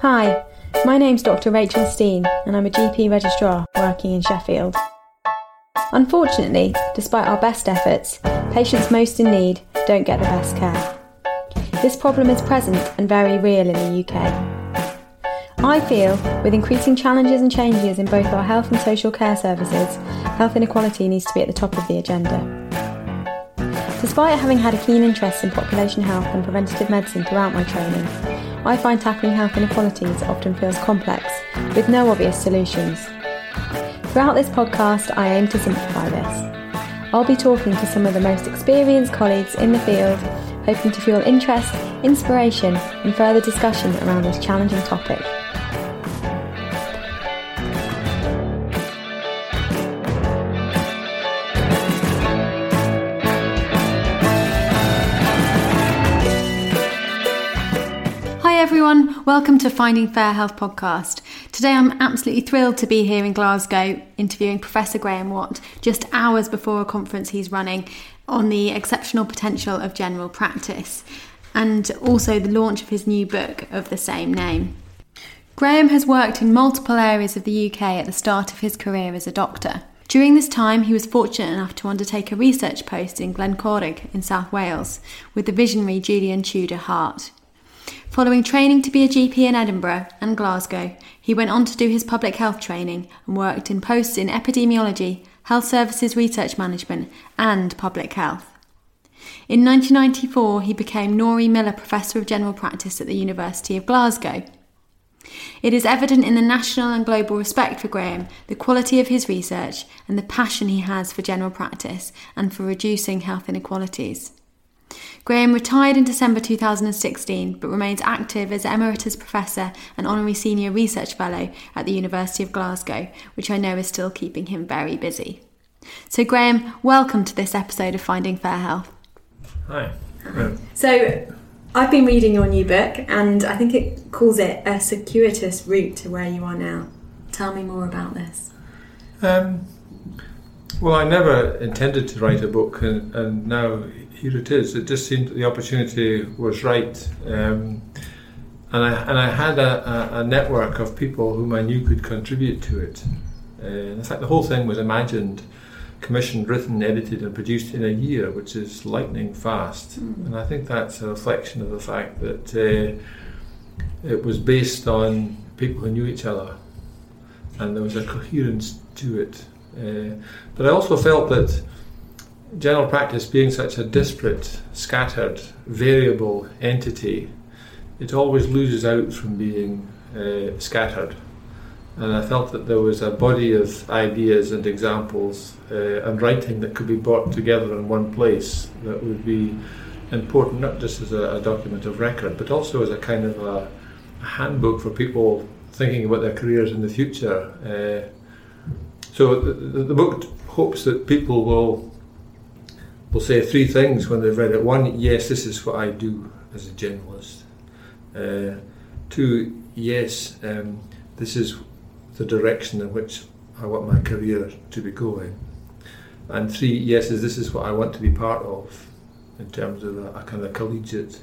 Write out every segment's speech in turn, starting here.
Hi, my name's Dr. Rachel Steen, and I'm a GP registrar working in Sheffield. Unfortunately, despite our best efforts, patients most in need don't get the best care. This problem is present and very real in the UK. I feel, with increasing challenges and changes in both our health and social care services, health inequality needs to be at the top of the agenda. Despite having had a keen interest in population health and preventative medicine throughout my training, I find tackling health inequalities often feels complex, with no obvious solutions. Throughout this podcast, I aim to simplify this. I'll be talking to some of the most experienced colleagues in the field, hoping to fuel interest, inspiration, and further discussion around this challenging topic. Welcome to Finding Fair Health podcast. Today I'm absolutely thrilled to be here in Glasgow interviewing Professor Graham Watt just hours before a conference he's running on the exceptional potential of general practice and also the launch of his new book of the same name. Graham has worked in multiple areas of the UK at the start of his career as a doctor. During this time, he was fortunate enough to undertake a research post in Glyncorrwg in South Wales with the visionary Julian Tudor Hart. Following training to be a GP in Edinburgh and Glasgow, he went on to do his public health training and worked in posts in epidemiology, health services research management, and public health. In 1994, he became Norie Miller Professor of General Practice at the University of Glasgow. It is evident in the national and global respect for Graham, the quality of his research, and the passion he has for general practice and for reducing health inequalities. Graham retired in December 2016 but remains active as Emeritus Professor and Honorary Senior Research Fellow at the University of Glasgow, which I know is still keeping him very busy. So, Graham, welcome to this episode of Finding Fair Health. Hi. So, I've been reading your new book and I think it calls it a circuitous route to where you are now. Tell me more about this. Um, well, I never intended to write a book, and, and now here it is. It just seemed that the opportunity was right. Um, and I, and I had a, a, a, network of people whom I knew could contribute to it. Uh, in fact, the whole thing was imagined, commissioned, written, edited, and produced in a year, which is lightning fast. Mm. And I think that's a reflection of the fact that uh, it was based on people who knew each other, and there was a coherence to it. Uh, but I also felt that general practice being such a disparate, scattered, variable entity, it always loses out from being uh, scattered. And I felt that there was a body of ideas and examples uh, and writing that could be brought together in one place that would be important, not just as a, a document of record, but also as a kind of a, a, handbook for people thinking about their careers in the future. Uh, so the, the, the book hopes that people will will say three things when they've read it. One, yes, this is what I do as a generalist. Uh, two, yes, um, this is the direction in which I want my career to be going. And three, yes, is this is what I want to be part of in terms of a, a kind of collegiate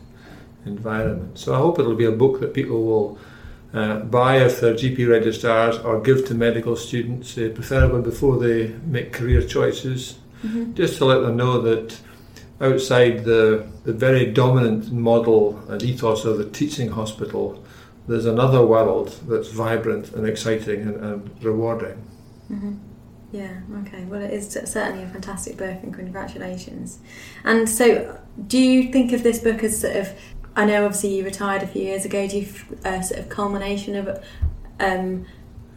environment. So I hope it'll be a book that people will uh, buy if they're GP registrars or give to medical students, uh, preferably before they make career choices mm-hmm. just to let them know that outside the, the very dominant model and ethos of the teaching hospital, there's another world that's vibrant and exciting and, and rewarding. Mm-hmm. Yeah, okay. Well, it is certainly a fantastic book, and congratulations. And so, do you think of this book as sort of, I know obviously you retired a few years ago, do you uh, sort of culmination of um,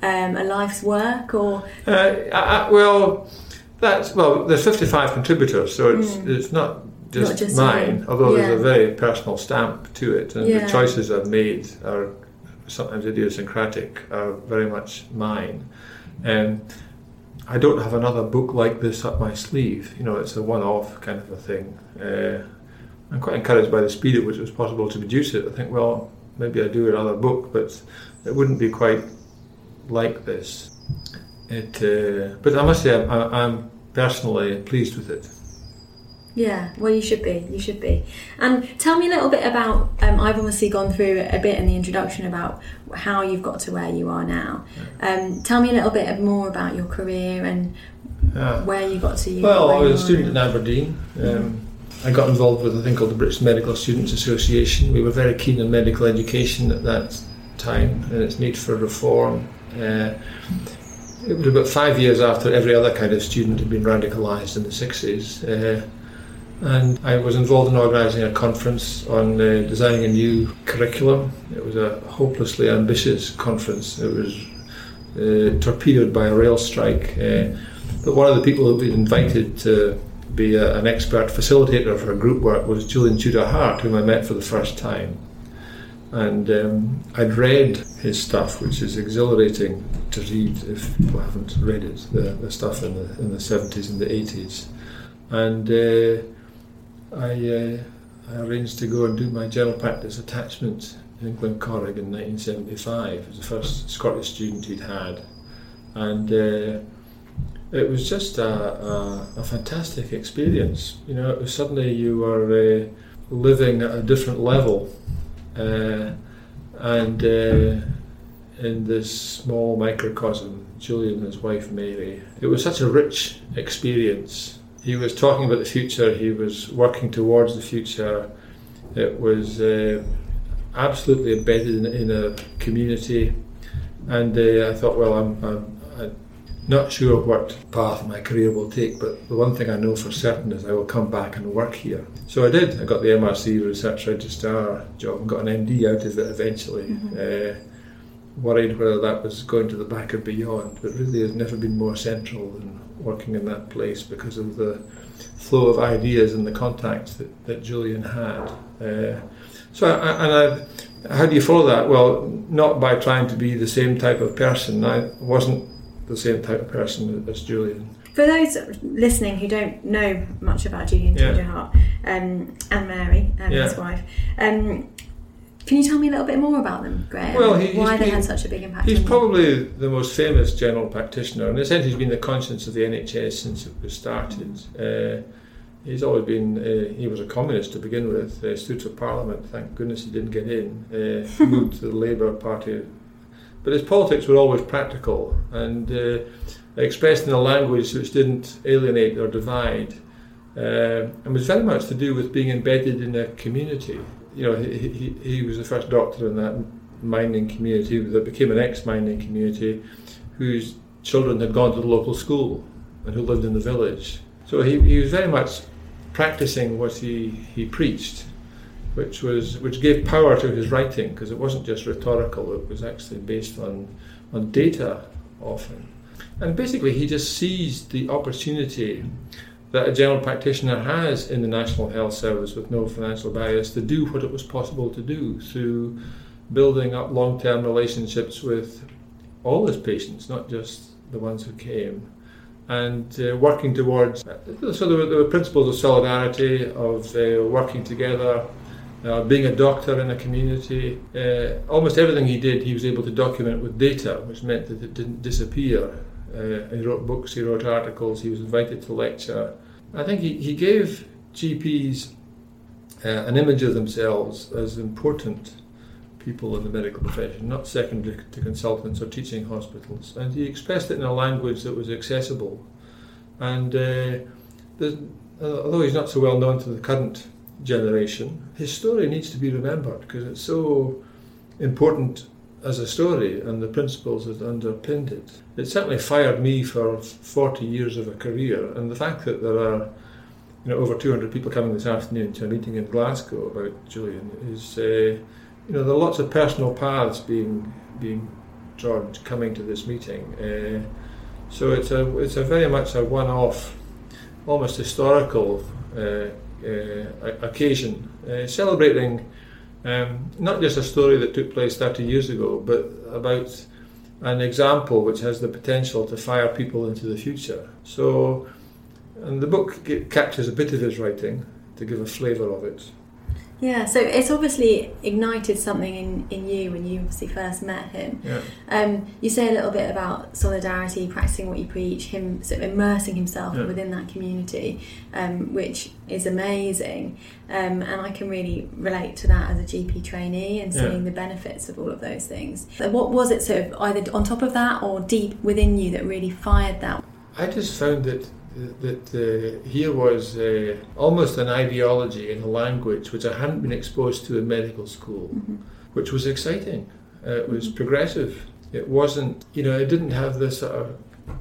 um, a life's work, or? Uh, I, well, that's well. There's 55 contributors, so it's mm. it's not just, not just mine. Although yeah. there's a very personal stamp to it, and yeah. the choices I've made are sometimes idiosyncratic, are very much mine. And I don't have another book like this up my sleeve. You know, it's a one-off kind of a thing. Uh, I'm quite encouraged by the speed at which it was possible to produce it. I think, well, maybe I do another book, but it wouldn't be quite like this. It, uh, but I must say, I'm, I'm, personally pleased with it. Yeah, well, you should be. You should be. And tell me a little bit about. Um, I've obviously gone through a bit in the introduction about how you've got to where you are now. Um, tell me a little bit more about your career and Yeah. where you got to. You Well, I was a student in Aberdeen. Um, I got involved with a thing called the British Medical Students Association. We were very keen on medical education at that time and its need for reform. Uh, it was about five years after every other kind of student had been radicalised in the 60s. Uh, and I was involved in organising a conference on uh, designing a new curriculum. It was a hopelessly ambitious conference. It was uh, torpedoed by a rail strike. Uh, but one of the people who had been invited to be a, an expert facilitator for a group work was Julian Tudor Hart, whom I met for the first time. And um, I'd read his stuff, which is exhilarating to read if people haven't read it, the, the stuff in the, in the 70s and the 80s. And uh, I, uh, I arranged to go and do my general practice attachment in Glyncorrwg in 1975. It was the first Scottish student he'd had. And uh, it was just a, a, a fantastic experience. You know, it was suddenly you were uh, living at a different level, uh, and uh, in this small microcosm, Julian and his wife Mary. It was such a rich experience. He was talking about the future. He was working towards the future. It was uh, absolutely embedded in, in a community, and uh, I thought, well, I'm, I'm, I'm not sure what path my career will take, but the one thing I know for certain is I will come back and work here. So I did. I got the MRC Research Registrar job and got an MD out of it eventually. Uh, worried whether that was going to the back or beyond, but really has never been more central than working in that place because of the flow of ideas and the contacts that, that Julian had. Uh, so, I, and I, how do you follow that? Well, not by trying to be the same type of person. I wasn't the same type of person as Julian. For those listening who don't know much about Julian Yeah. Hart um, and Mary, um, his wife, um, can you tell me a little bit more about them, Graham? Well, he- he's why they been- had such a big impact? He's probably the most famous general practitioner, and essentially he's been the conscience of the NHS since it was started. Uh, he's always been, uh, he was a communist to begin with, uh, stood for Parliament, thank goodness he didn't get in, uh, moved to the Labour Party. But his politics were always practical and uh, expressed in a language which didn't alienate or divide, uh, and was very much to do with being embedded in a community. You know, he, he, he was the first doctor in that mining community that became an ex-mining community whose children had gone to the local school and who lived in the village. So he, he was very much practicing what he, he preached, which was which gave power to his writing because it wasn't just rhetorical; it was actually based on on data often. And basically, he just seized the opportunity that a general practitioner has in the National Health Service with no financial bias to do what it was possible to do through building up long term relationships with all his patients, not just the ones who came, and uh, working towards. So there were, there were principles of solidarity, of uh, working together. Uh, being a doctor in a community, uh, almost everything he did, he was able to document with data, which meant that it didn't disappear. Uh, he wrote books, he wrote articles, he was invited to lecture. I think he, he gave GPs uh, an image of themselves as important people in the medical profession, not secondary to consultants or teaching hospitals. And he expressed it in a language that was accessible. And uh, although he's not so well known to the current generation, his story needs to be remembered because it's so important as a story and the principles that underpinned it. It certainly fired me for 40 years of a career, and the fact that there are you know, over 200 people coming this afternoon to a meeting in Glasgow about Julian is, uh, you know, there are lots of personal paths being being drawn coming to this meeting. Uh, so it's a it's a very much a one-off, almost historical uh, occasion, uh, celebrating um, not just a story that took place 30 years ago, but about an example which has the potential to fire people into the future. So, and the book captures a bit of his writing to give a flavour of it. Yeah, so it's obviously ignited something in, in you when you obviously first met him. Yeah. Um, you say a little bit about solidarity, practicing what you preach, him sort of immersing himself Yeah. within that community, um, which is amazing. Um, and I can really relate to that as a GP trainee and Yeah. seeing the benefits of all of those things. So what was it sort of either on top of that or deep within you that really fired that? I just found that that uh, here was uh, almost an ideology in a language which I hadn't been exposed to in medical school, which was exciting. Uh, it was progressive. It wasn't, you know, it didn't have this sort of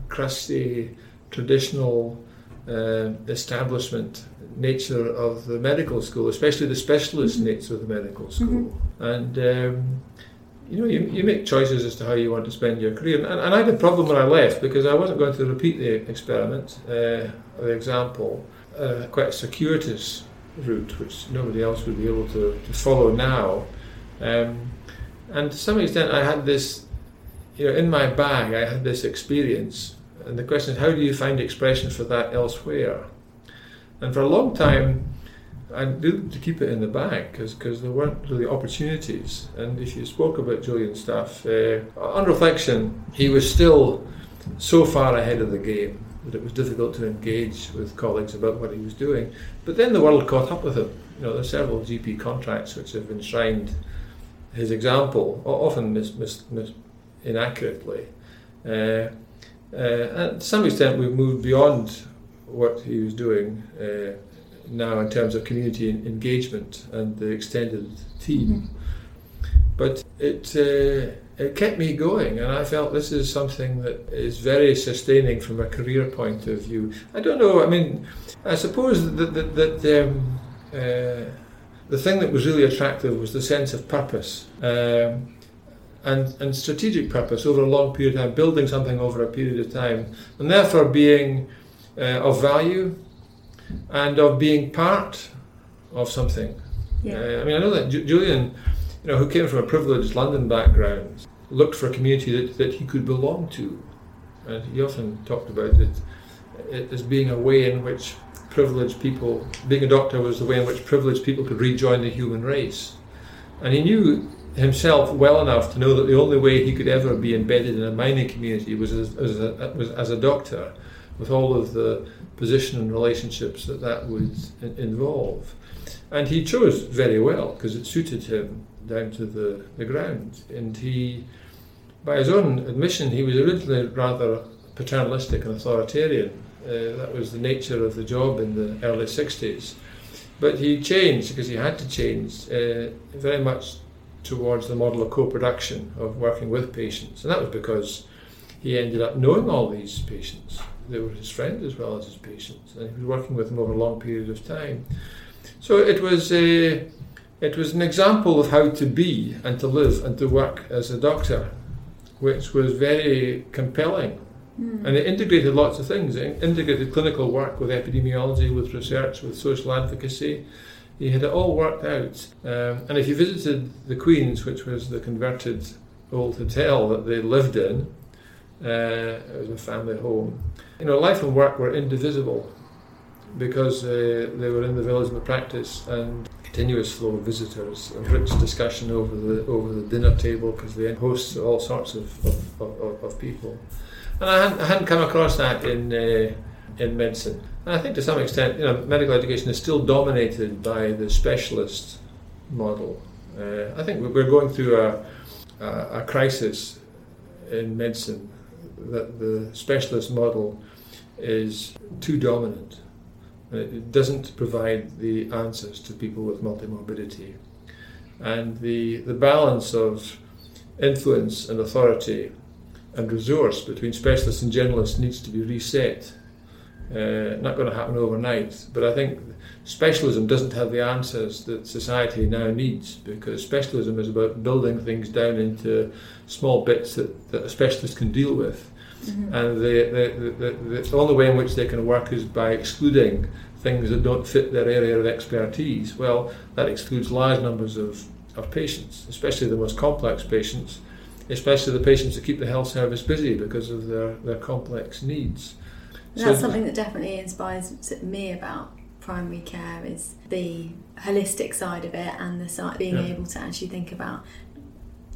crusty, traditional uh, establishment nature of the medical school, especially the specialist nature of the medical school. And um, you know, you, you make choices as to how you want to spend your career. And, and I had a problem when I left because I wasn't going to repeat the experiment, uh, the example, uh, quite a circuitous route, which nobody else would be able to, to follow now. Um, and to some extent, I had this, you know, in my bag, I had this experience. And the question is, how do you find expression for that elsewhere? And for a long time, Did to keep it in the bag because there weren't really opportunities. And if you spoke about Julian stuff, uh, on reflection, he was still so far ahead of the game that it was difficult to engage with colleagues about what he was doing. But then the world caught up with him. You know, there's several GP contracts which have enshrined his example, often mis- mis- mis- inaccurately. Uh, uh, and to some extent, we've moved beyond what he was doing uh, now in terms of community engagement and the extended team. But it uh, it kept me going, and I felt this is something that is very sustaining from a career point of view. I don't know. I mean, I suppose that that, that um, uh, the thing that was really attractive was the sense of purpose. Um, and, and strategic purpose over a long period of time, building something over a period of time, and therefore being uh, of value and of being part of something. Yeah. Uh, I mean, I know that Ju- Julian, you know, who came from a privileged London background, looked for a community that, that he could belong to. And he often talked about it, it as being a way in which privileged people, being a doctor was the way in which privileged people could rejoin the human race. And he knew himself well enough to know that the only way he could ever be embedded in a mining community was as, as, a, was as a doctor, with all of the position and relationships that that would involve. And he chose very well because it suited him down to the, the ground. And he, by his own admission, he was originally rather paternalistic and authoritarian. Uh, that was the nature of the job in the early 60s. But he changed because he had to change uh, very much towards the model of co-production of working with patients, and that was because he ended up knowing all these patients. They were his friends as well as his patients, and he was working with them over a long period of time. So it was a, it was an example of how to be and to live and to work as a doctor, which was very compelling. And it integrated lots of things. It integrated clinical work with epidemiology, with research, with social advocacy. He had it all worked out. Um, and if you visited the Queen's, which was the converted old hotel that they lived in, uh, it was a family home. You know, life and work were indivisible because uh, they were in the village of the practice and continuous flow of visitors and rich discussion over the over the dinner table because they host all sorts of, of, of, of people. And I hadn't, I hadn't come across that in uh, in medicine. And I think to some extent, you know, medical education is still dominated by the specialist model. Uh, I think we're going through a, a, a crisis in medicine that the specialist model is too dominant. It doesn't provide the answers to people with multimorbidity. And the, the balance of influence and authority and resource between specialists and generalists needs to be reset. Uh, not going to happen overnight, but I think specialism doesn't have the answers that society now needs because specialism is about building things down into small bits that, that a specialist can deal with. Mm-hmm. And the, the, the, the, the only way in which they can work is by excluding things that don't fit their area of expertise. Well, that excludes large numbers of, of patients, especially the most complex patients, especially the patients that keep the health service busy because of their, their complex needs. That's something that definitely inspires me about primary care is the holistic side of it and the side being Yeah. able to actually think about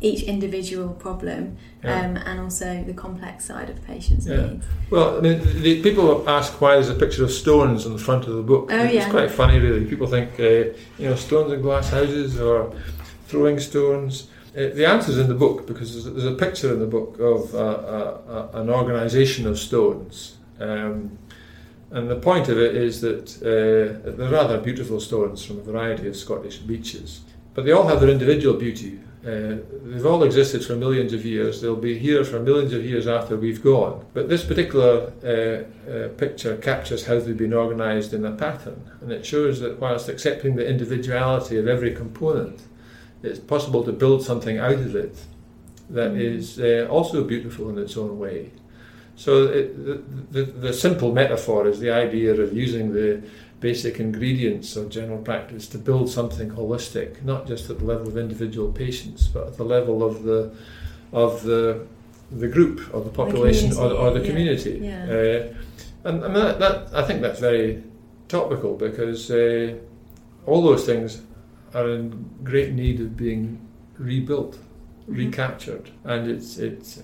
each individual problem Yeah. um, and also the complex side of the patient's Yeah. needs. Well, I mean, the, people ask why there's a picture of stones on the front of the book. Oh, it's yeah. quite funny, really. People think, uh, you know, stones in glass houses or throwing stones. Uh, the answer's in the book because there's, there's a picture in the book of uh, an organisation of stones. Um, and the point of it is that uh, they're rather beautiful stones from a variety of Scottish beaches. But they all have their individual beauty. Uh, they've all existed for millions of years. They'll be here for millions of years after we've gone. But this particular uh, uh, picture captures how they've been organised in a pattern, and it shows that whilst accepting the individuality of every component, it's possible to build something out of it that Mm. is uh, also beautiful in its own way. So it, the, the, the simple metaphor is the idea of using the basic ingredients of general practice to build something holistic, not just at the level of individual patients, but at the level of the of the the group or the population or, or the community. yeah. Uh, and and that, that I think that's very topical because uh, all those things are in great need of being rebuilt, Mhm. recaptured, and it's it's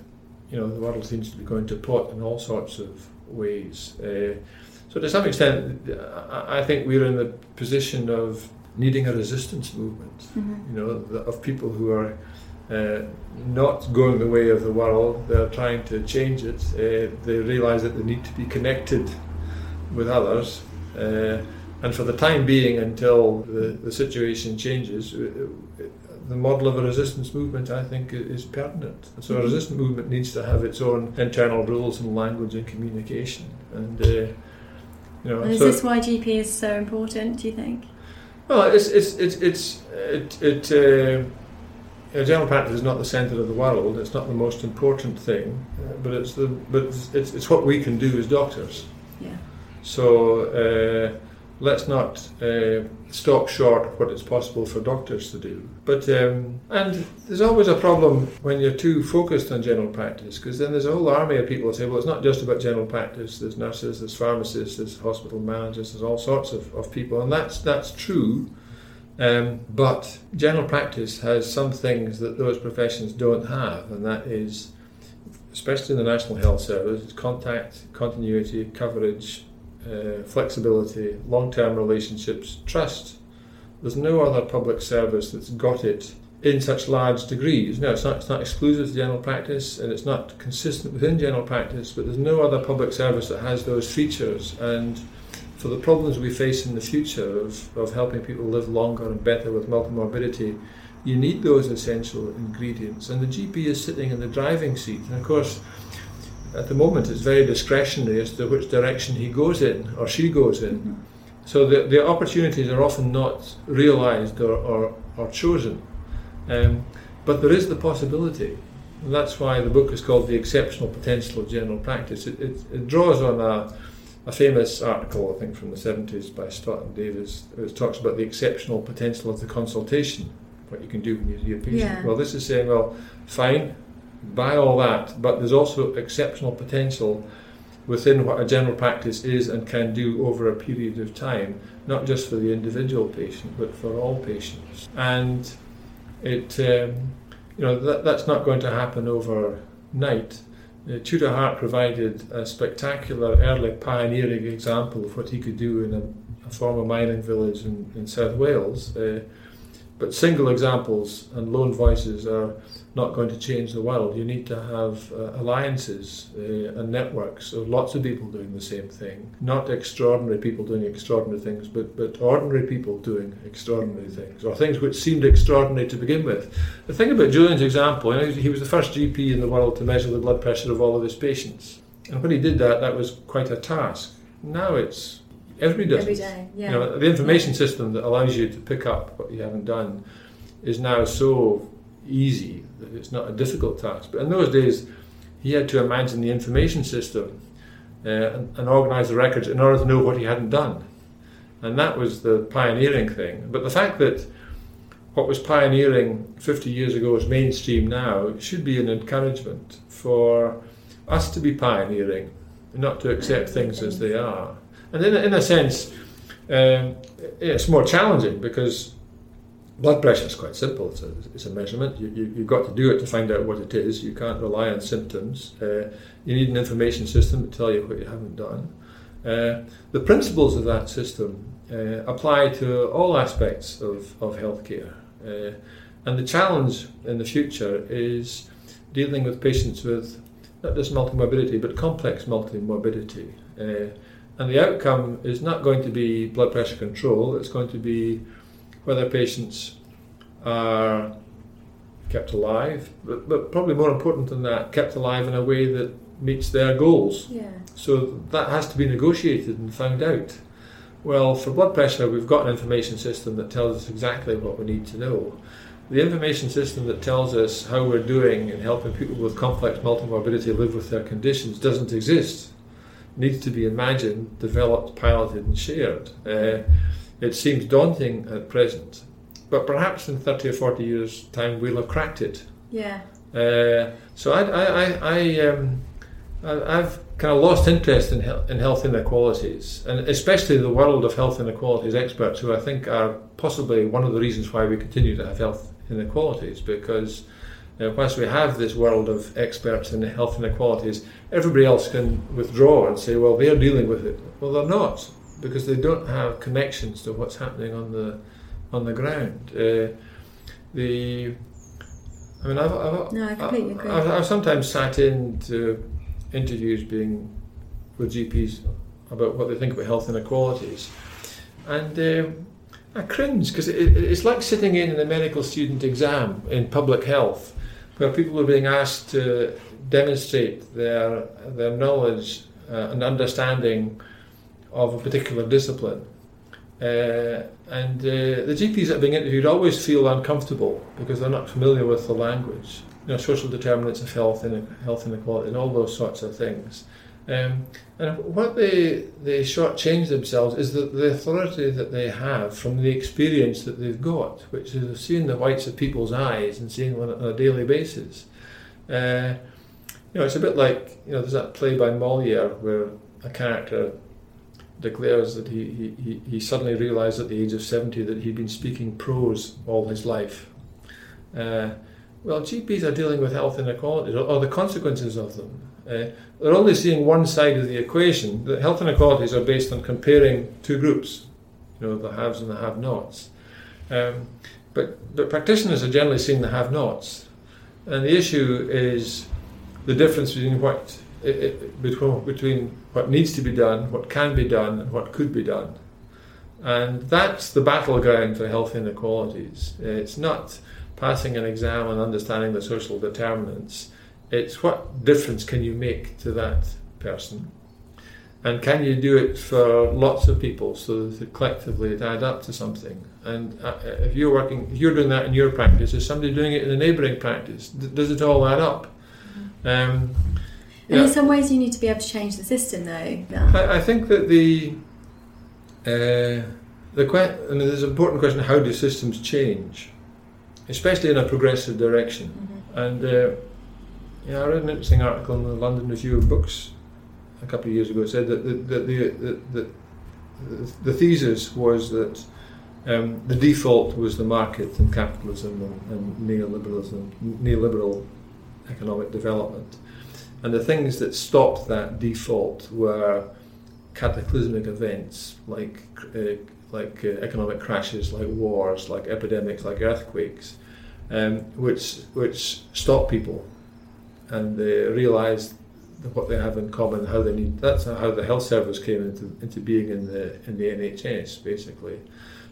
you know the world seems to be going to pot in all sorts of ways. Uh, so to some extent, I think we're in the position of needing a resistance movement. Mhm. You know, of people who are uh, not going the way of the world. They're trying to change it. Uh, they realise that they need to be connected with others. Uh, and for the time being, until the, the situation changes, uh, uh, the model of a resistance movement, I think, is pertinent. So a Mhm. resistance movement needs to have its own internal rules and language and communication. And uh, you know, And is so- this why GP is so important, do you think? well, it's it's it's it's it. it uh, you know, general practice is not the centre of the world. It's not the most important thing, uh, but it's the but it's, it's, it's what we can do as doctors. Yeah. So uh, let's not uh, stop short of what it's possible for doctors to do. But um, and there's always a problem when you're too focused on general practice because then there's a whole army of people who say, well, it's not just about general practice. There's nurses, there's pharmacists, there's hospital managers, there's all sorts of, of people, and that's that's true. Um, but general practice has some things that those professions don't have, and that is, especially in the National Health Service, it's contact, continuity, coverage, uh, flexibility, long term relationships, trust. There's no other public service that's got it in such large degrees. No, it's not, it's not exclusive to general practice and it's not consistent within general practice, but there's no other public service that has those features. And for the problems we face in the future of, of helping people live longer and better with multimorbidity, you need those essential ingredients. And the GP is sitting in the driving seat. And of course, at the moment, it's very discretionary as to which direction he goes in or she goes in. So the, the opportunities are often not realised or, or, or chosen. Um, but there is the possibility. And that's why the book is called The Exceptional Potential of General Practice. It, it, it draws on a, a famous article, I think, from the 70s by Stott and Davis, which talks about the exceptional potential of the consultation, what you can do when you see a patient. Yeah. Well, this is saying, well, fine, buy all that, but there's also exceptional potential within what a general practice is and can do over a period of time, not just for the individual patient, but for all patients. And it, um, you know, that, that's not going to happen overnight. Uh, Tudor Hart provided a spectacular early pioneering example of what he could do in a, a former mining village in, in South Wales. Uh, but single examples and lone voices are not going to change the world. You need to have uh, alliances uh, and networks of lots of people doing the same thing. Not extraordinary people doing extraordinary things, but, but ordinary people doing extraordinary things, or things which seemed extraordinary to begin with. The thing about Julian's example, you know, he was the first GP in the world to measure the blood pressure of all of his patients. And when he did that, that was quite a task. Now it's everybody does Every day, yeah. You know, the information system that allows you to pick up what you haven't done is now so easy that it's not a difficult task. But in those days, he had to imagine the information system uh, and, and organise the records in order to know what he hadn't done. And that was the pioneering thing. But the fact that what was pioneering 50 years ago is mainstream now should be an encouragement for us to be pioneering, and not to accept things as they are. And in, a- in a sense, Um, it's more challenging because blood pressure is quite simple. It's a, it's a measurement. You, you, have got to do it to find out what it is. You can't rely on symptoms. Uh, you need an information system to tell you what you haven't done. Uh, the principles of that system uh, apply to all aspects of, of healthcare. Uh, and the challenge in the future is dealing with patients with not just multimorbidity but complex multimorbidity. Uh, and the outcome is not going to be blood pressure control, it's going to be whether patients are kept alive, but, but probably more important than that, kept alive in a way that meets their goals. Yeah. So that has to be negotiated and found out. Well, for blood pressure, we've got an information system that tells us exactly what we need to know. The information system that tells us how we're doing in helping people with complex multimorbidity live with their conditions doesn't exist. Needs to be imagined, developed, piloted, and shared. Uh, it seems daunting at present, but perhaps in 30 or 40 years' time we'll have cracked it. Yeah. Uh, so I, I, I, I um, I've kind of lost interest in, health, in health inequalities, and especially the world of health inequalities experts, who I think are possibly one of the reasons why we continue to have health inequalities, because uh, whilst we have this world of experts in health inequalities, everybody else can withdraw and say, well, they're dealing with it. Well, they're not, because they don't have connections to what's happening on the on the ground. Uh, the I mean, I've, I've, no, I completely agree. I've, I've sometimes sat in to interviews being with GPs about what they think about health inequalities. And um, I cringe because it, it's like sitting in a medical student exam in public health where people are being asked to demonstrate their, their knowledge uh, and understanding of a particular discipline. Uh, and uh, the GPs that are being interviewed always feel uncomfortable because they're not familiar with the language you know, social determinants of health and health inequality and all those sorts of things. Um, and what they they shortchange themselves is the, the authority that they have from the experience that they've got, which is seeing the whites of people's eyes and seeing them on a daily basis. Uh, you know, it's a bit like you know, there's that play by Moliere where a character declares that he, he, he suddenly realised at the age of 70 that he'd been speaking prose all his life. Uh, well, GPs are dealing with health inequalities or, the consequences of them. Uh, they're only seeing one side of the equation. The health inequalities are based on comparing two groups, you know, the haves and the have-nots. Um, but, but practitioners are generally seeing the have-nots, and the issue is the difference between what it, it, between, between what needs to be done, what can be done, and what could be done. And that's the battleground for health inequalities. It's not passing an exam and understanding the social determinants, it's what difference can you make to that person? And can you do it for lots of people so that collectively it add up to something? And uh, if you're working, if you're doing that in your practice, is somebody doing it in a neighbouring practice? does it all add up? Mm-hmm. Um, and in some ways, you need to be able to change the system, though. I, I, think that the uh, the que- I mean, there's an important question: How do systems change? especially in a progressive direction. Mm-hmm. And uh, yeah, I read an interesting article in the London Review of Books a couple of years ago. It said that the, the, the, the, the thesis was that um, the default was the market and capitalism and, and neoliberalism, neoliberal economic development. And the things that stopped that default were cataclysmic events like uh, like uh, economic crashes, like wars, like epidemics, like earthquakes, um, which which stop people, and they realise what they have in common, how they need. That's how the health service came into into being in the in the NHS, basically.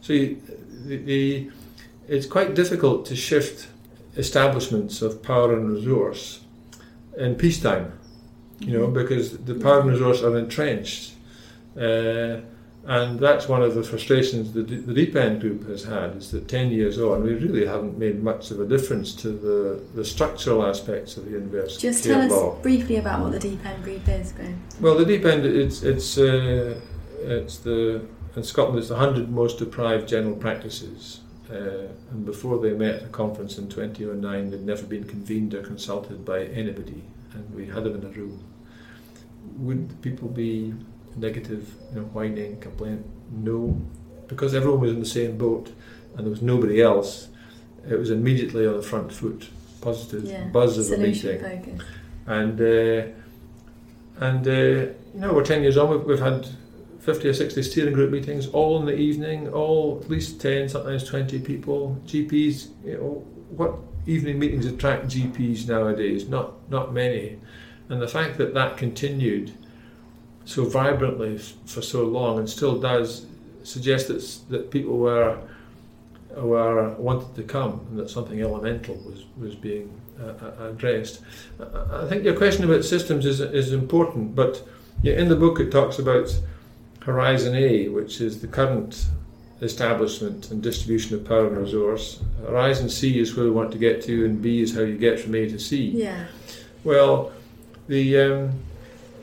So you, the, the it's quite difficult to shift establishments of power and resource in peacetime, you know, because the power and resource are entrenched. Uh, and that's one of the frustrations the, the Deep End Group has had, is that 10 years on, we really haven't made much of a difference to the, the structural aspects of the university Just tell us briefly about what the Deep End Group is, Graham. Well, the Deep End, it's, it's, uh, it's the, in Scotland, it's the 100 most deprived general practices. Uh, and before they met at a conference in 2009, they'd never been convened or consulted by anybody, and we had them in a room. Would people be negative, you know, whining, complaint, No, because everyone was in the same boat and there was nobody else. It was immediately on the front foot, positive Yeah. buzz of the meeting, focus. and uh, and uh, you know we're ten years on. We've, we've had fifty or sixty steering group meetings, all in the evening, all at least ten, sometimes twenty people. GPs, you know, what evening meetings attract GPs nowadays? Not not many, and the fact that that continued so vibrantly for so long and still does suggest that, that people were were wanted to come and that something elemental was was being uh, uh, addressed. I- I think your question about systems is is important, but yeah, in the book it talks about Horizon A, which is the current establishment and distribution of power and resource. Horizon C is where we want to get to, and B is how you get from A to C. Yeah. Well, the um,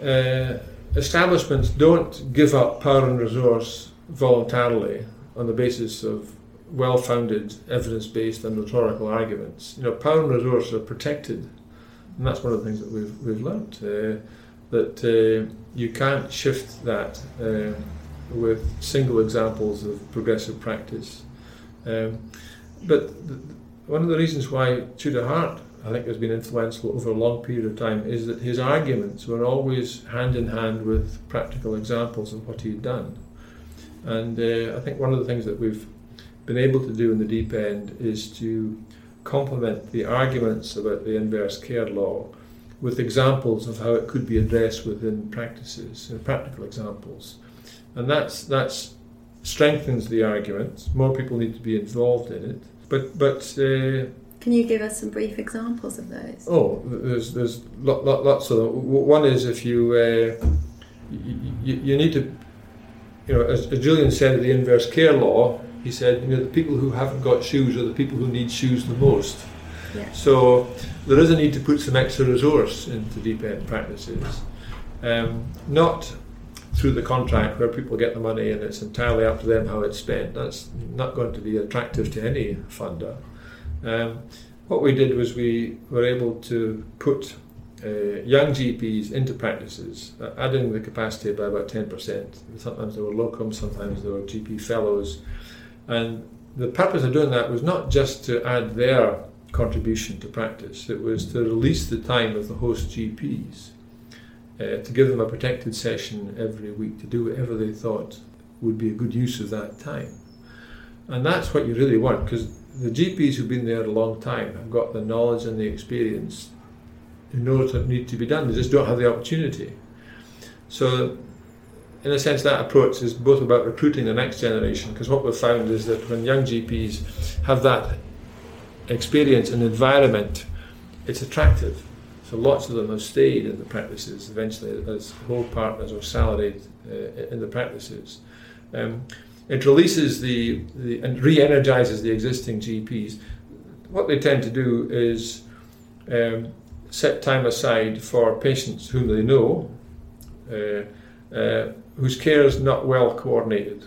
uh, establishments don't give up power and resource voluntarily on the basis of well-founded, evidence-based, and rhetorical arguments. You know, power and resource are protected, and that's one of the things that we've we've learnt uh, that uh, you can't shift that uh, with single examples of progressive practice. Um, but th- one of the reasons why Tudor Hart I think has been influential over a long period of time is that his arguments were always hand in hand with practical examples of what he'd done. And uh, I think one of the things that we've been able to do in the deep end is to complement the arguments about the inverse care law with examples of how it could be addressed within practices, uh, practical examples. And that's, that's strengthens the argument. More people need to be involved in it. But, but uh, Can you give us some brief examples of those? Oh, there's there's lot, lot, lots of them. One is if you, uh, you you need to, you know, as, as Julian said the inverse care law, he said, you know, the people who haven't got shoes are the people who need shoes the most. Yeah. So there is a need to put some extra resource into deep end practices, um, not through the contract where people get the money and it's entirely up to them how it's spent. That's not going to be attractive to any funder. Um, what we did was we were able to put uh, young GPs into practices, uh, adding the capacity by about 10%. Sometimes they were locums, sometimes they were GP fellows. And the purpose of doing that was not just to add their contribution to practice, it was to release the time of the host GPs, uh, to give them a protected session every week to do whatever they thought would be a good use of that time. And that's what you really want because the GPs who've been there a long time have got the knowledge and the experience who know what needs to be done. They just don't have the opportunity. So, in a sense, that approach is both about recruiting the next generation because what we've found is that when young GPs have that experience and environment, it's attractive. So lots of them have stayed in the practices eventually as whole partners or salaried uh, in the practices. Um, it releases the, the and re-energizes the existing GPs. What they tend to do is um, set time aside for patients whom they know, uh, uh, whose care is not well coordinated.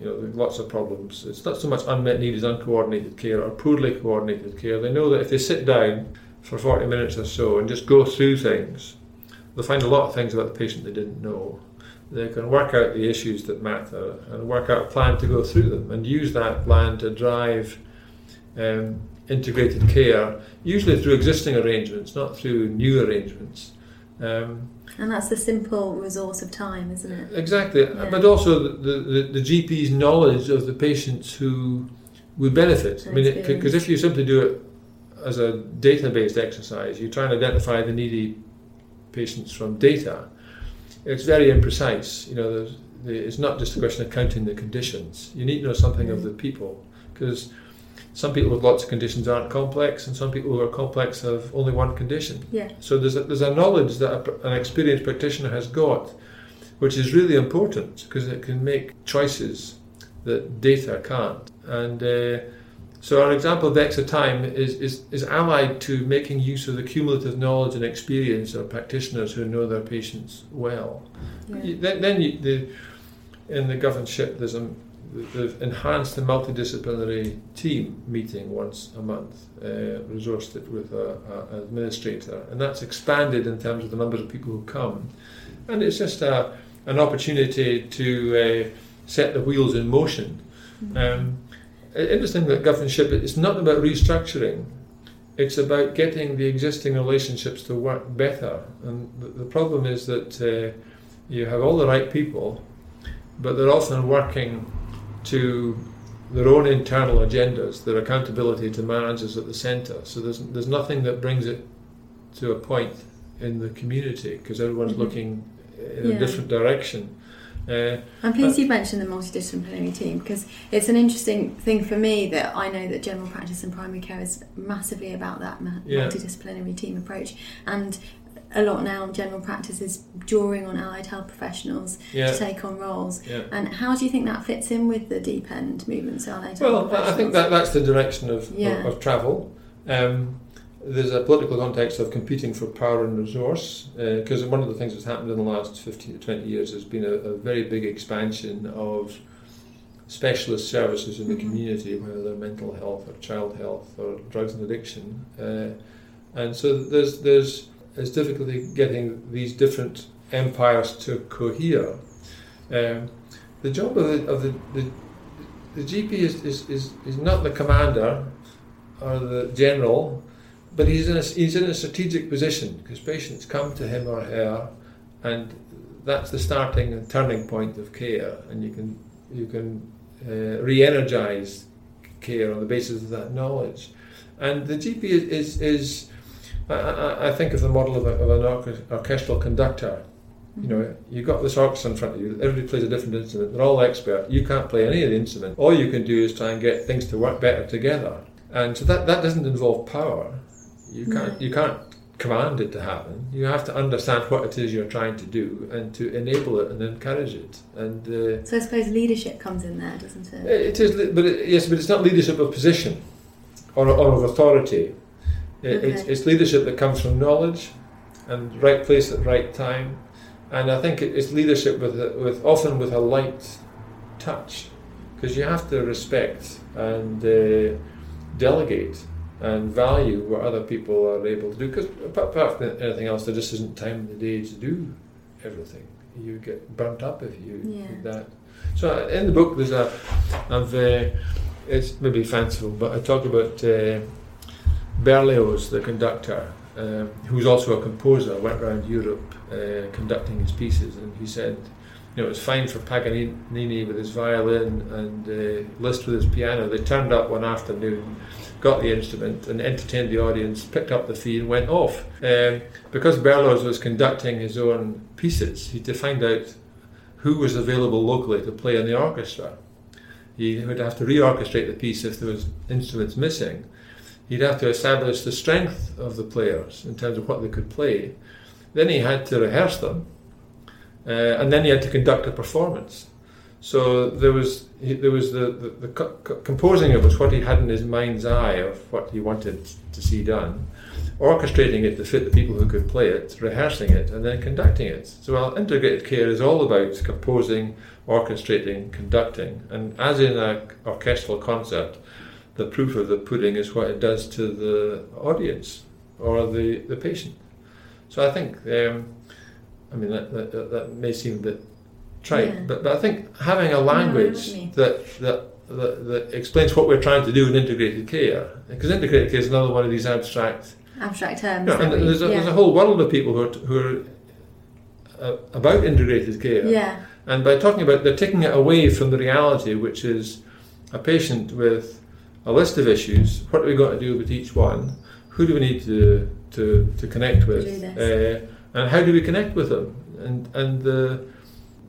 You know, lots of problems. It's not so much unmet need as uncoordinated care or poorly coordinated care. They know that if they sit down for 40 minutes or so and just go through things, they'll find a lot of things about the patient they didn't know they can work out the issues that matter and work out a plan to go through them and use that plan to drive um, integrated care, usually through existing arrangements, not through new arrangements. Um, And that's the simple resource of time, isn't it? exactly, Yeah. but also the, the, the GP's knowledge of the patients who would benefit. I mean, because if you simply do it as a data-based exercise, you try and identify the needy patients from data. It's very imprecise. You know, the, it's not just a question of counting the conditions. You need to know something of the people because some people with lots of conditions aren't complex, and some people who are complex have only one condition. Yeah. So there's a, there's a knowledge that a, an experienced practitioner has got, which is really important because it can make choices that data can't. And uh, so our example of extra time is, is, is allied to making use of the cumulative knowledge and experience of practitioners who know their patients well. Yeah. You- Then, then you, the, in the Govan SHIP, there's a they've enhanced the multidisciplinary team meeting once a month, uh, resourced it with an administrator, and that's expanded in terms of the number of people who come. And it's just a, an opportunity to uh, set the wheels in motion. Um, interesting that Govan SHIP it's not about restructuring. It's about getting the existing relationships to work better. And the, the problem is that uh, you have all the right people, but they're often working to their own internal agendas, their accountability to managers at the centre. So there's there's nothing that brings it to a point in the community because everyone's Mhm. looking in Yeah. a different direction. Uh, I'm pleased you mentioned the multidisciplinary team because it's an interesting thing for me that I know that general practice and primary care is massively about that ma- Yeah. multidisciplinary team approach, and a lot now general practice is drawing on allied health professionals yeah, to take on roles. yeah. And how do you think that fits in with the deep end movement, so allied health Well, I- I think that that's the direction of, Yeah. of, of travel. Um, there's a political context of competing for power and resource because one of the things that's happened in the last 15 to 20 years has been a, a very big expansion of specialist services in the Mhm. community, whether they're mental health or child health or drugs and addiction. Uh, and so there's, there's, there's difficulty getting these different empires to cohere. Um, the job of the, of the, the, the GP is, is, is, is not the commander or the general, but he's in a, he's in a strategic position because patients come to him or her, and that's the starting and turning point of care, and you can you can uh, re-energize care on the basis of that knowledge, and the GP is is, is I, I, I think of the model of, a, of an orche- orchestral conductor. You know, you've got this orchestra in front of you. Everybody plays a different instrument. They're all expert. You can't play any of the instruments. All you can do is try and get things to work better together. And so that, that doesn't involve power. You can't No. you can't command it to happen. You have to understand what it is you're trying to do and to enable it and encourage it. And uh, So I suppose leadership comes in there, doesn't it? it is, but it, yes, but it's not leadership of position or, or of authority. It, it's, Okay. it's leadership that comes from knowledge and right place at right time. And I think it's leadership with a, with often with a light touch, because you have to respect and uh, delegate and value what other people are able to do. Because apart apart from anything else, there just isn't time in the day to do everything. You get burnt up if you Yeah. do that. So in the book, there's a, I've, uh, it's maybe fanciful, but I talk about uh, Berlioz, the conductor, um, who's also a composer, went around Europe uh, conducting his pieces, and he said, you know, it was fine for Paganini with his violin and uh, Liszt with his piano. They turned up one afternoon, got the instrument, and entertained the audience, picked up the fee, and went off. Um, because Berlioz was conducting his own pieces, he had to find out who was available locally to play in the orchestra. He would have to reorchestrate the piece if there was instruments missing. He'd have to establish the strength of the players in terms of what they could play. Then he had to rehearse them, uh, and then he had to conduct a performance. So there was there was the, the, the co- co- composing it was what he had in his mind's eye of what he wanted to see done, orchestrating it to fit the people who could play it, rehearsing it, and then conducting it. So well, integrated care is all about composing, orchestrating, conducting, and as in an orchestral concert, the proof of the pudding is what it does to the audience or the, the patient. So I think, um, I mean, that, that, that- that may seem a bit trite, Yeah. but, but I think having a language you mean. that, that, that, that explains what we're trying to do in integrated care, because integrated care is another one of these abstract Abstract terms. yeah, and that we- there's a, yeah. there's a whole world of people who are, who are uh, about integrated care. yeah. And by talking about, they're taking it away from the reality, which is a patient with a list of issues. What are we got to do with each one? Who do we need to to, to connect with? Uh, and how do we connect with them? And and the,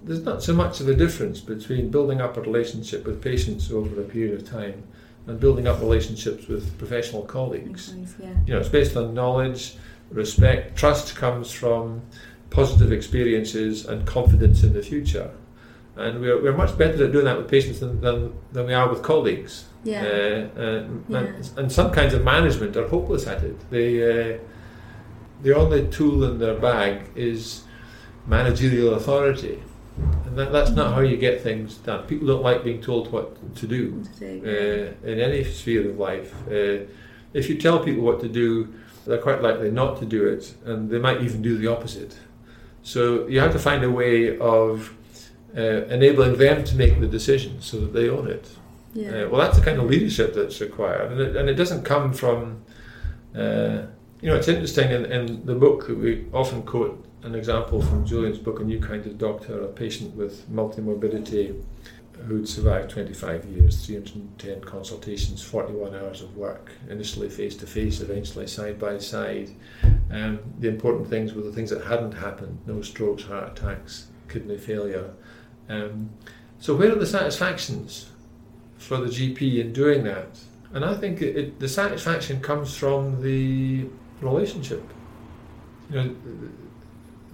there's not so much of a difference between building up a relationship with patients over a period of time and building up relationships with professional colleagues Employees, yeah. you know, it's based on knowledge, respect. Trust comes from positive experiences and confidence in the future. And we're, we're much better at doing that with patients than, than, than we are with colleagues. Yeah. Uh, and, Yeah. and, and some kinds of management are hopeless at it. They, uh, the only tool in their bag is managerial authority. And that, that's not how you get things done. People don't like being told what to do What to do. uh, in any sphere of life. Uh, if you tell people what to do, they're quite likely not to do it, and they might even do the opposite. So you have to find a way of uh, enabling them to make the decision so that they own it. Yeah. Uh, well, that's the kind of leadership that's required, and it, and it doesn't come from. Uh, you know, it's interesting in, in the book that we often quote an example from Julian's book, A New Kind of Doctor, a patient with multimorbidity who'd survived 25 years, 310 consultations, 41 hours of work, initially face to face, eventually side by side. Um, the important things were the things that hadn't happened no strokes, heart attacks, kidney failure. Um, so, where are the satisfactions for the GP in doing that? And I think it, it, the satisfaction comes from the relationship. You know,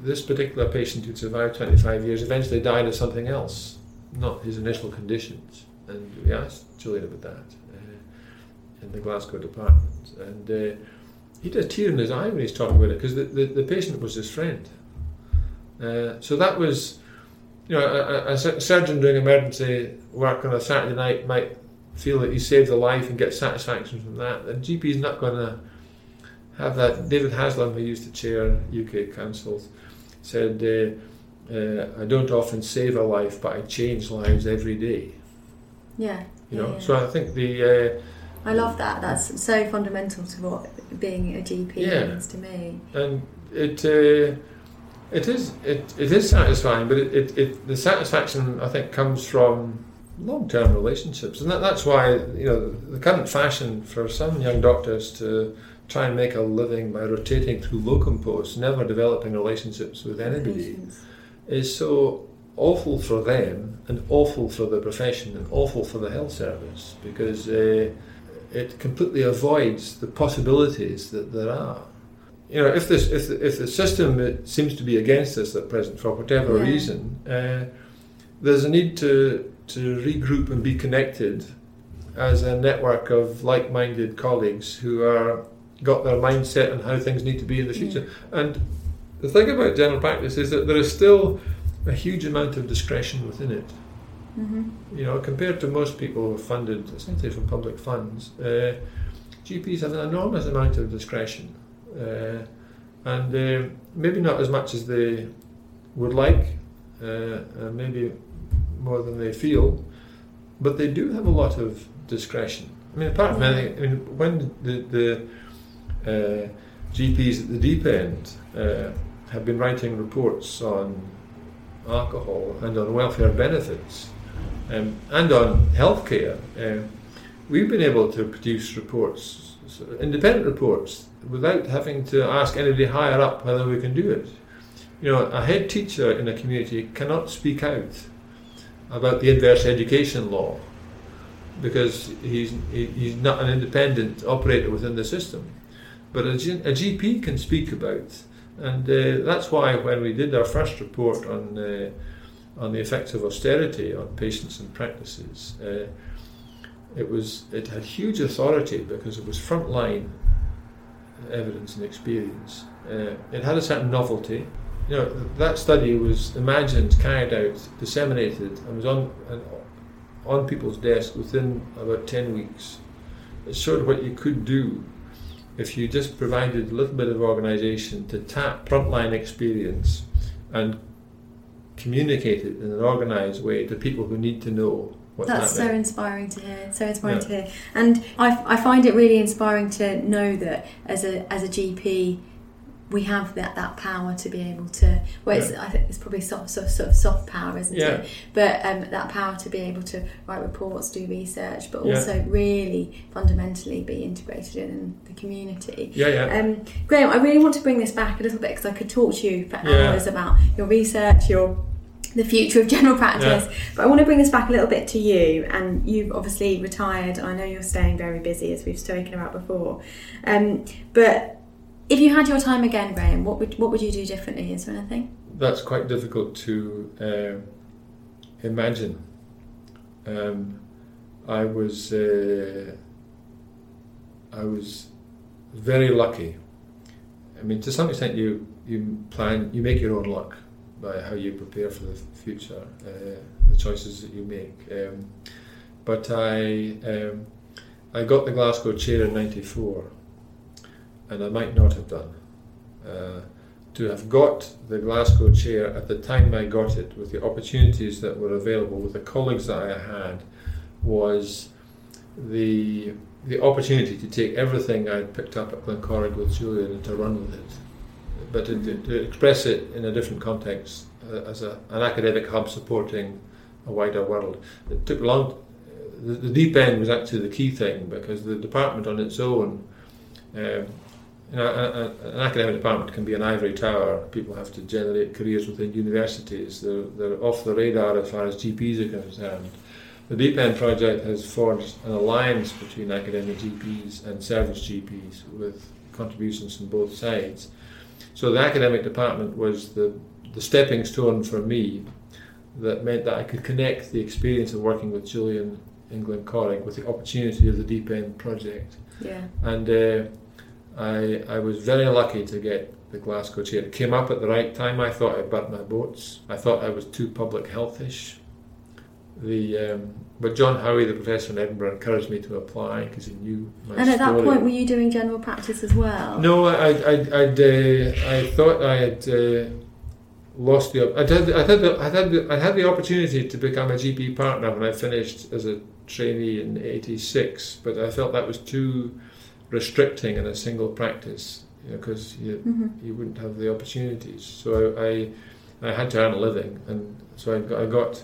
this particular patient who'd survived 25 years eventually died of something else not his initial conditions. And we asked Julian about that uh, in the Glasgow department. And uh, he had a tear in his eye when he's talking about it because the, the, the, patient was his friend. Uh, so that was, you know, a, a, surgeon doing emergency work on a Saturday night might feel that he saved a life and get satisfaction from that. The GP is not going to have that. David Haslam, who used to chair UK councils, said uh, uh, I don't often save a life, but I change lives every day. Yeah. You know, yeah. so I think the. Uh, I love that. That's so fundamental to what being a GP yeah. means to me. And it. Uh, it is it, it is satisfying, but it, it, it the satisfaction I think comes from long term relationships, and that, that's why you know the current fashion for some young doctors to try and make a living by rotating through locum posts, never developing relationships with anybody. Is so awful for them and awful for the profession and awful for the health service because uh, it completely avoids the possibilities that there are. You know, if this if the, if the system seems to be against us at present for whatever yeah. reason, uh, there's a need to to regroup and be connected as a network of like-minded colleagues who are got their mindset and how things need to be in the future. Yeah. And the thing about general practice is that there is still a huge amount of discretion within it. Mm-hmm. You know, compared to most people who are funded essentially from public funds, uh, GPs have an enormous amount of discretion, uh, and uh, maybe not as much as they would like, uh, maybe more than they feel, but they do have a lot of discretion. I mean, apart from anything, I mean, when the, the GPs at the deep end uh, have been writing reports on alcohol and on welfare benefits um, and on healthcare, um, we've been able to produce reports, independent reports, without having to ask anybody higher up whether we can do it. You know, a head teacher in a community cannot speak out about the inverse education law because he's, he's not an independent operator within the system. But a, a GP can speak about and uh, that's why when we did our first report on uh, on the effects of austerity on patients and practices, uh, it was it had huge authority because it was frontline evidence and experience. Uh, it had a certain novelty. You know that study was imagined, carried out, disseminated, and was on on people's desks within about ten weeks. It showed what you could do if you just provided a little bit of organisation to tap frontline experience and communicate it in an organised way to people who need to know what's That's so inspiring to hear. So inspiring yeah. to hear, and I, I find it really inspiring to know that as a as a GP we have that, that power to be able to well it's, yeah. I think it's probably soft, soft, soft, soft power isn't yeah. it but um, that power to be able to write reports do research but also yeah. really fundamentally be integrated in the community yeah, yeah. Um, Graham I really want to bring this back a little bit because I could talk to you for hours about your research your the future of general practice. Yeah. But I want to bring this back a little bit to you. And you've obviously retired. I know you're staying very busy, as we've spoken about before. Um, but if you had your time again, Graham, what would what would you do differently? Is there anything? That's quite difficult to uh, imagine. Um, I was uh, I was very lucky. I mean, to some extent, you you plan, you make your own luck by how you prepare for the future, uh, the choices that you make. Um, but I um, I got the Glasgow chair in '94 and I might not have done. Uh, to have got the Glasgow chair at the time I got it, with the opportunities that were available, with the colleagues that I had, was the the opportunity to take everything I'd picked up at Glyncorrwg with Julian and to run with it, but to, to, to express it in a different context uh, as a, an academic hub supporting a wider world. It took long. The, the deep end was actually the key thing because the department on its own. Um, you know, a, a, an academic department can be an ivory tower. People have to generate careers within universities. They're, they're off the radar as far as GPs are concerned. The Deep End project has forged an alliance between academic GPs and service GPs with contributions from both sides. So the academic department was the, the stepping stone for me that meant that I could connect the experience of working with Julian in Glyncorrwg with the opportunity of the Deep End project. Yeah. And uh, I, I was very lucky to get the Glasgow chair. It came up at the right time. I thought I'd burnt my boats. I thought I was too public healthish. The um, but John Howie, the professor in Edinburgh, encouraged me to apply because he knew my And at that point, were you doing general practice as well? No, I, I, I'd, uh, I thought I had uh, lost the. I had, I had, the, I had, the, I had the opportunity to become a GP partner when I finished as a trainee in '86, but I felt that was too restricting in a single practice, because you, hmm you wouldn't have the opportunities. So I, I had to earn a living, and so I got, I got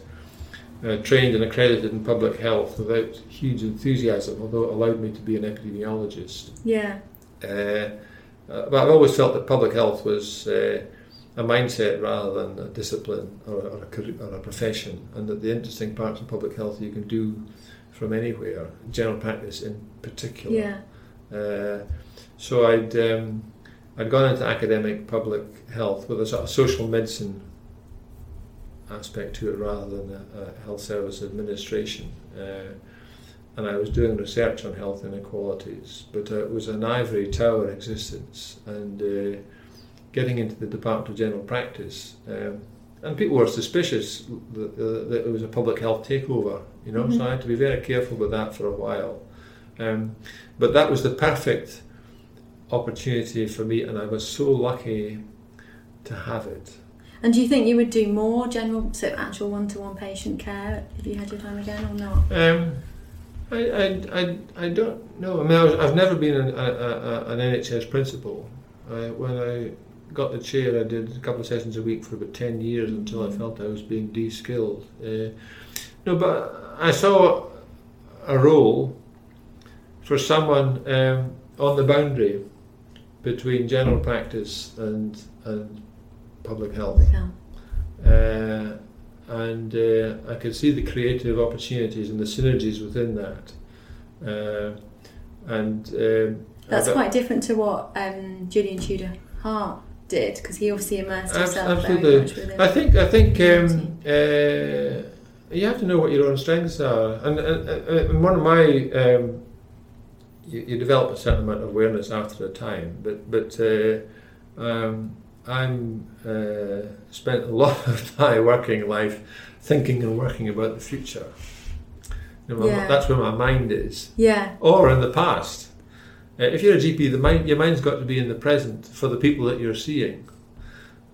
uh, trained and accredited in public health without huge enthusiasm, although it allowed me to be an epidemiologist. Yeah. Uh, uh, but I've always felt that public health was uh, a mindset rather than a discipline or, or, a, career, or a profession, and that the interesting parts of public health you can do from anywhere, general practice in particular. Yeah. Uh, so I'd um, I'd gone into academic public health with a sort of social medicine aspect to it rather than a, a health service administration. Uh, and I was doing research on health inequalities, but uh, it was an ivory tower existence. And uh, getting into the Department of General Practice, um, and people were suspicious that, uh, that it was a public health takeover, you know. Mhm. So I had to be very careful with that for a while. Um, but that was the perfect opportunity for me, and I was so lucky to have it. And do you think you would do more general, so actual one-to-one patient care if you had your time again, or not? Um, I, I, I, I don't know. I mean, I was, I've never been an, a, a, an NHS principal. I, when I got the chair, I did a couple of sessions a week for about 10 years until I felt I was being de-skilled. Uh, no, but I saw a role for someone um, on the boundary between general practice and, and public health. Yeah. Uh, and uh, I could see the creative opportunities and the synergies within that. Uh, and um, That's quite different to what um, Julian Tudor Hart did, because he obviously immersed himself absolutely. very much within. I think I think um, uh, you have to know what your own strengths are, and, and, and one of my um, you, you develop a certain amount of awareness after a time, but but uh, um, I'm uh, spent a lot of my working life thinking and working about the future. You know, my- Yeah. That's where my mind is yeah, or in the past. Uh, if you're a GP, the mind, your mind's got to be in the present for the people that you're seeing,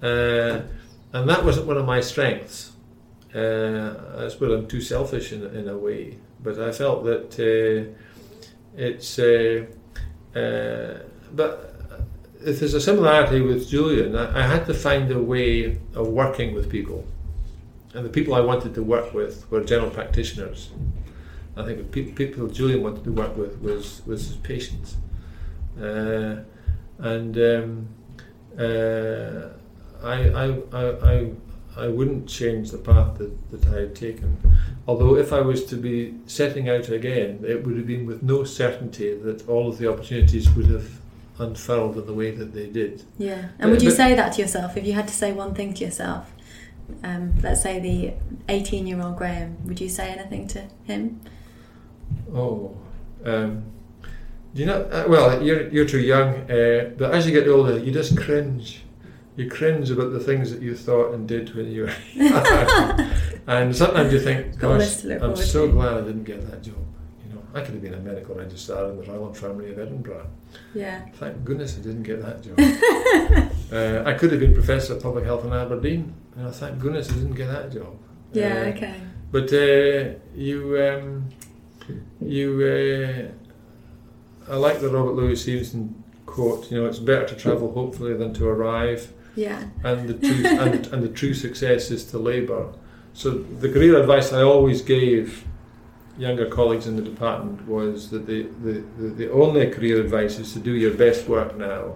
uh, and that wasn't one of my strengths. Uh, I suppose I'm too selfish in, in a way, but I felt that uh, it's. Uh, uh, but if there's a similarity with Julian, I, I had to find a way of working with people, and the people I wanted to work with were general practitioners. I think the pe- people Julian wanted to work with was was his patients, uh, and um, uh, I, I, I, I, I wouldn't change the path that, that I had taken. Although if I was to be setting out again, it would have been with no certainty that all of the opportunities would have unfurled in the way that they did. yeah. And would you But- say that to yourself if you had to say one thing to yourself? Um, let's say the 18-year-old Graham. Would you say anything to him? Oh, um, do you know? Uh, well, you're you're too young, uh, but as you get older, you just cringe. You cringe about the things that you thought and did when you were and sometimes you think, "Gosh, list to look I'm so to." glad I didn't get that job." You know, I could have been a medical registrar in the Royal Infirmary of Edinburgh. Yeah. Thank goodness I didn't get that job. Uh, I could have been professor of public health in Aberdeen. You know, thank goodness I didn't get that job. Yeah, Uh, okay. But uh, you, um, you, uh, I like the Robert Louis Stevenson quote. You know, it's better to travel hopefully than to arrive, Yeah. and the true and, and the true success is to labour. So the career advice I always gave younger colleagues in the department was that the, the, the, the only career advice is to do your best work now,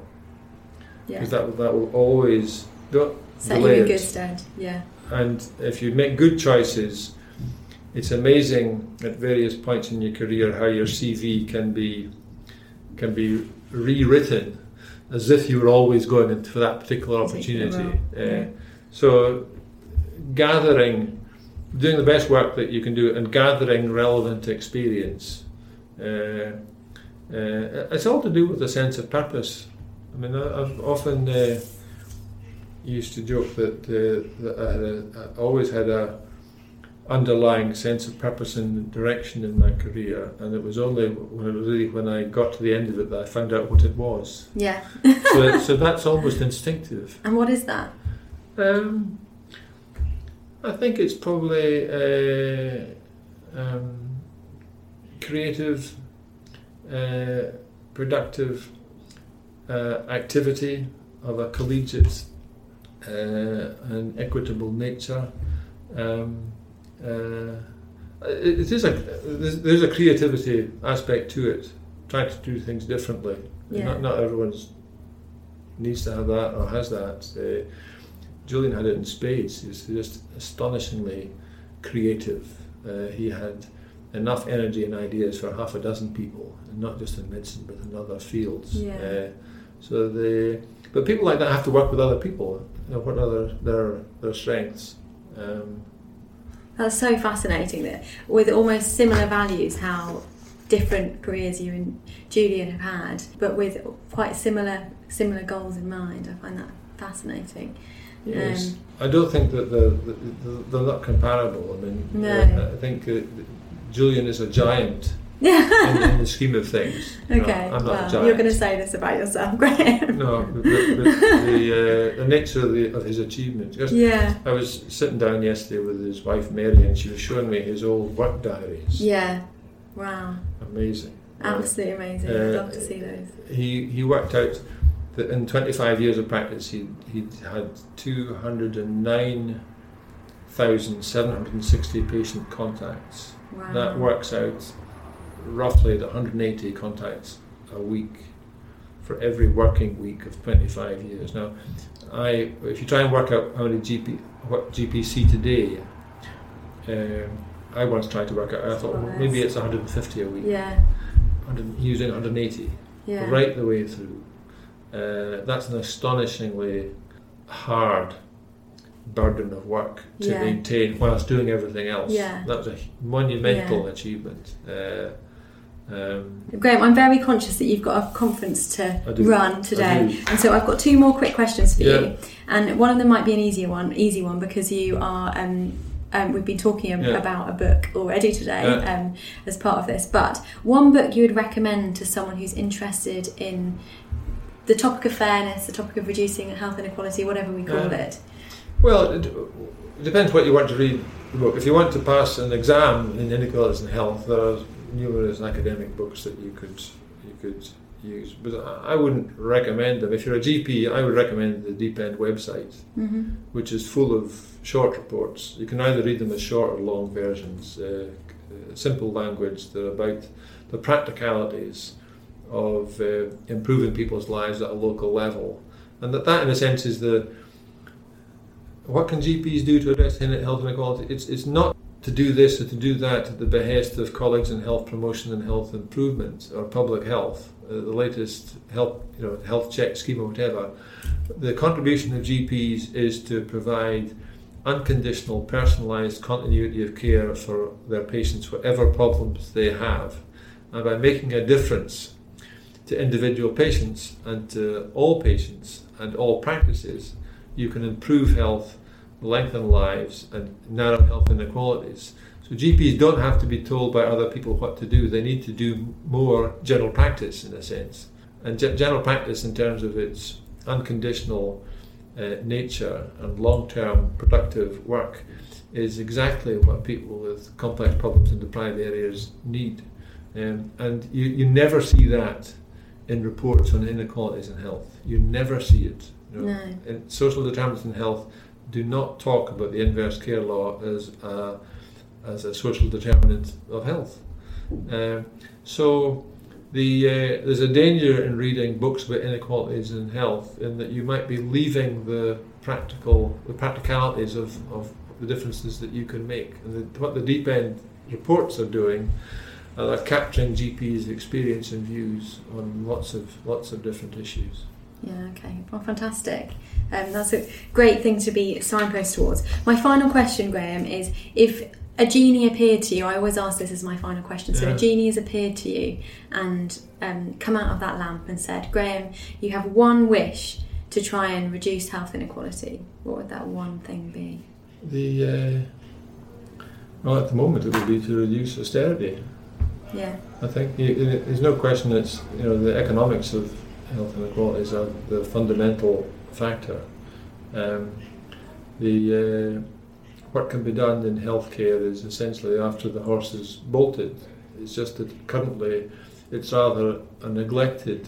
Yeah. because that will- that will always don't Set you in good stead. Yeah. And if you make good choices, it's amazing at various points in your career how your CV can be can be rewritten as if you were always going into for that particular opportunity. Uh, yeah. So, gathering, doing the best work that you can do, and gathering relevant experience. Uh, uh, it's all to do with a sense of purpose. I mean, I- I've often uh, used to joke that, uh, that I, had a, I always had a underlying sense of purpose and direction in my career, and it was only when it was really when I got to the end of it that I found out what it was. Yeah. So, so that's almost instinctive. And what is that? Um, I think it's probably uh, um, creative, uh, productive uh, activity of a collegiate uh, and equitable nature. Um, uh, it, it is a there's, there's a creativity aspect to it, trying to do things differently. Yeah. Not not everyone's needs to have that or has that. Uh, Julian had it in spades. He was just astonishingly creative. Uh, he had enough energy and ideas for half a dozen people, and not just in medicine but in other fields. Yeah. Uh, so the but people like that have to work with other people. You know, what are their their, their strengths? Um, That's so fascinating that with almost similar values, how different careers you and Julian have had, but with quite similar similar goals in mind. I find that fascinating. yes, Um, I don't think that they're, they're, not comparable. I mean, No. I think uh, Julian is a giant in, in the scheme of things. Okay, a well, you're going to say this about yourself, Graham. No, but, but the, uh, the nature of, the, of his achievements. Yeah, I was sitting down yesterday with his wife Mary, and she was showing me his old work diaries. yeah. Wow, Amazing. Uh, absolutely amazing. Uh, I'd love to see those. he he worked out that in 25 years of practice, he he had 209,760 patient contacts. Wow. That works out roughly at 180 contacts a week for every working week of 25 years. Now, I if you try and work out how many GP what GPs see today, um, I once tried to work out. I thought well, maybe it's 150 a week. Yeah, 100, using 180 yeah. right the way through. Uh, that's an astonishingly hard burden of work to Yeah. maintain whilst doing everything else. Yeah. That was a monumental Yeah. achievement. Uh, um, Graham, I'm very conscious that you've got a conference to run today, and so I've got two more quick questions for Yeah. you. And one of them might be an easier one, easy one, because you are. Um, um, we've been talking ab- Yeah. about a book already today Yeah. um, as part of this. But one book you would recommend to someone who's interested in the topic of fairness, the topic of reducing health inequality, whatever we call it. well, it, it depends what you want to read. the book. If you want to pass an exam in inequalities in health, there are numerous academic books that you could you could use. But I wouldn't recommend them. If you're a GP, I would recommend the Deep End website. hmm which is full of short reports. You can either read them as short or long versions, uh, uh, simple language. They're about the practicalities of uh, improving people's lives at a local level, and that that in a sense is the what can GPs do to address health inequality? It's it's not to do this or to do that at the behest of colleagues in health promotion and health improvement or public health, uh, the latest health you know health check scheme or whatever. The contribution of GPs is to provide unconditional, personalised continuity of care for their patients, whatever problems they have, and by making a difference to individual patients and to all patients and all practices, you can improve health, lengthen lives, and narrow health inequalities. So GPs don't have to be told by other people what to do. They need to do more general practice in a sense. And ge- general practice in terms of its unconditional uh, nature and long-term productive work is exactly what people with complex problems in deprived areas need. Um, and you, you never see that in reports on inequalities in health. You never see it. You know? no. In social determinants in health do not talk about the inverse care law as a, as a social determinant of health. Um, so the, uh, there's a danger in reading books about inequalities in health in that you might be leaving the practical the practicalities of, of the differences that you can make. And the, what the deep end reports are doing are capturing GPs' experience and views on lots of lots of different issues. Yeah, okay. Well, fantastic. Um, that's a great thing to be signposted towards. My final question, Graham, is if a genie appeared to you, I always ask this as my final question. So, yeah. a genie has appeared to you and um, come out of that lamp and said, Graham, you have one wish to try and reduce health inequality. What would that one thing be? The uh, well, at the moment, it would be to reduce austerity. Yeah. I think there's no question that you know the economics of health inequalities are the fundamental factor. Um, the uh, what can be done in healthcare is essentially after the horse is bolted. It's just that currently it's rather a neglected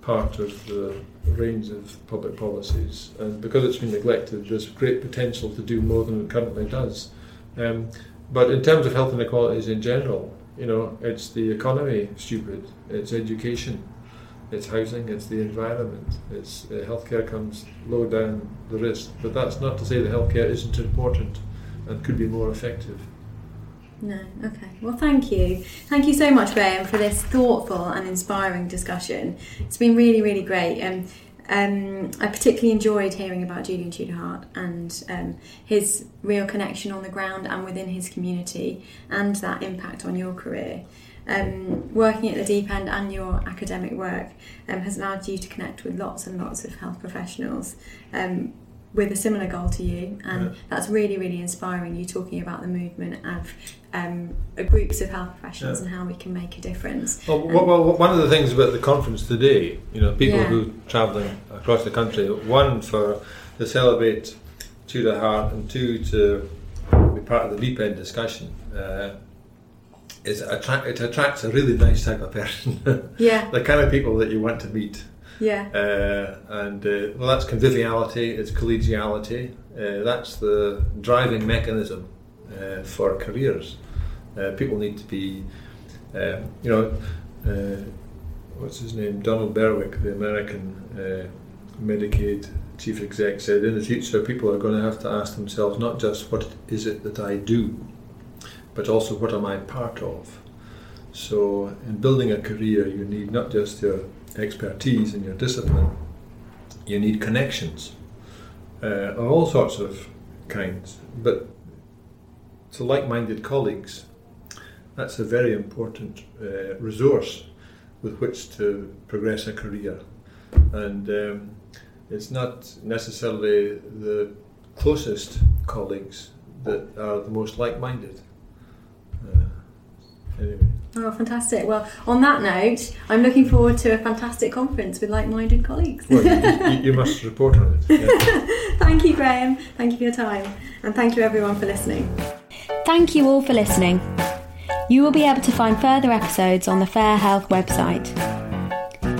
part of the range of public policies, and because it's been neglected, there's great potential to do more than it currently does. Um, but in terms of health inequalities in general, you know, it's the economy stupid, it's education, it's housing, it's the environment, it's uh, healthcare comes low down the list. But that's not to say that healthcare isn't important and could be more effective. No, okay. Well, thank you. Thank you so much, Graham, for this thoughtful and inspiring discussion. It's been really, really great. Um, um, I particularly enjoyed hearing about Julian Tudor Hart and um, his real connection on the ground and within his community and that impact on your career. Um, working at the deep end and your academic work um, has allowed you to connect with lots and lots of health professionals um, with a similar goal to you, and yeah. that's really, really inspiring. You talking about the movement of um, groups of health professionals yeah. and how we can make a difference. Well, well, well, one of the things about the conference today, you know, people yeah. who are travelling across the country, one for to celebrate Tudor Hart, and two to be part of the deep end discussion. Uh, is attract, it attracts a really nice type of person. yeah. the kind of people that you want to meet. Yeah. Uh, and uh, well, that's conviviality, it's collegiality, uh, that's the driving mechanism uh, for careers. Uh, people need to be, um, you know, uh, what's his name? Donald Berwick, the American Medicaid chief exec, said in the future people are going to have to ask themselves not just what is it that I do, but also what am I part of. So, in building a career, you need not just your expertise and your discipline, you need connections uh, of all sorts of kinds. But to like minded colleagues, that's a very important uh, resource with which to progress a career. And um, it's not necessarily the closest colleagues that are the most like minded. Anyway. Oh, fantastic. Well, on that note, I'm looking forward to a fantastic conference with like minded colleagues. Well, you, you, must report on it. Yeah. thank you, Graham. Thank you for your time. And thank you, everyone, for listening. Thank you all for listening. You will be able to find further episodes on the Fair Health website.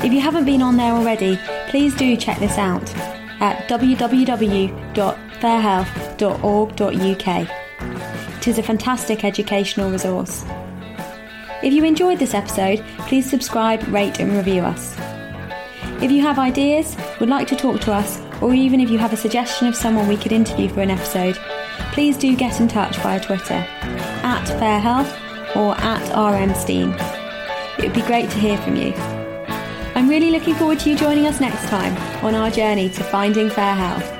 If you haven't been on there already, please do check this out at www.fairhealth.org.uk. It is a fantastic educational resource. If you enjoyed this episode, please subscribe, rate, and review us. If you have ideas, would like to talk to us, or even if you have a suggestion of someone we could interview for an episode, please do get in touch via Twitter at Fairhealth or at RMstein. It would be great to hear from you. I'm really looking forward to you joining us next time on our journey to finding fair health.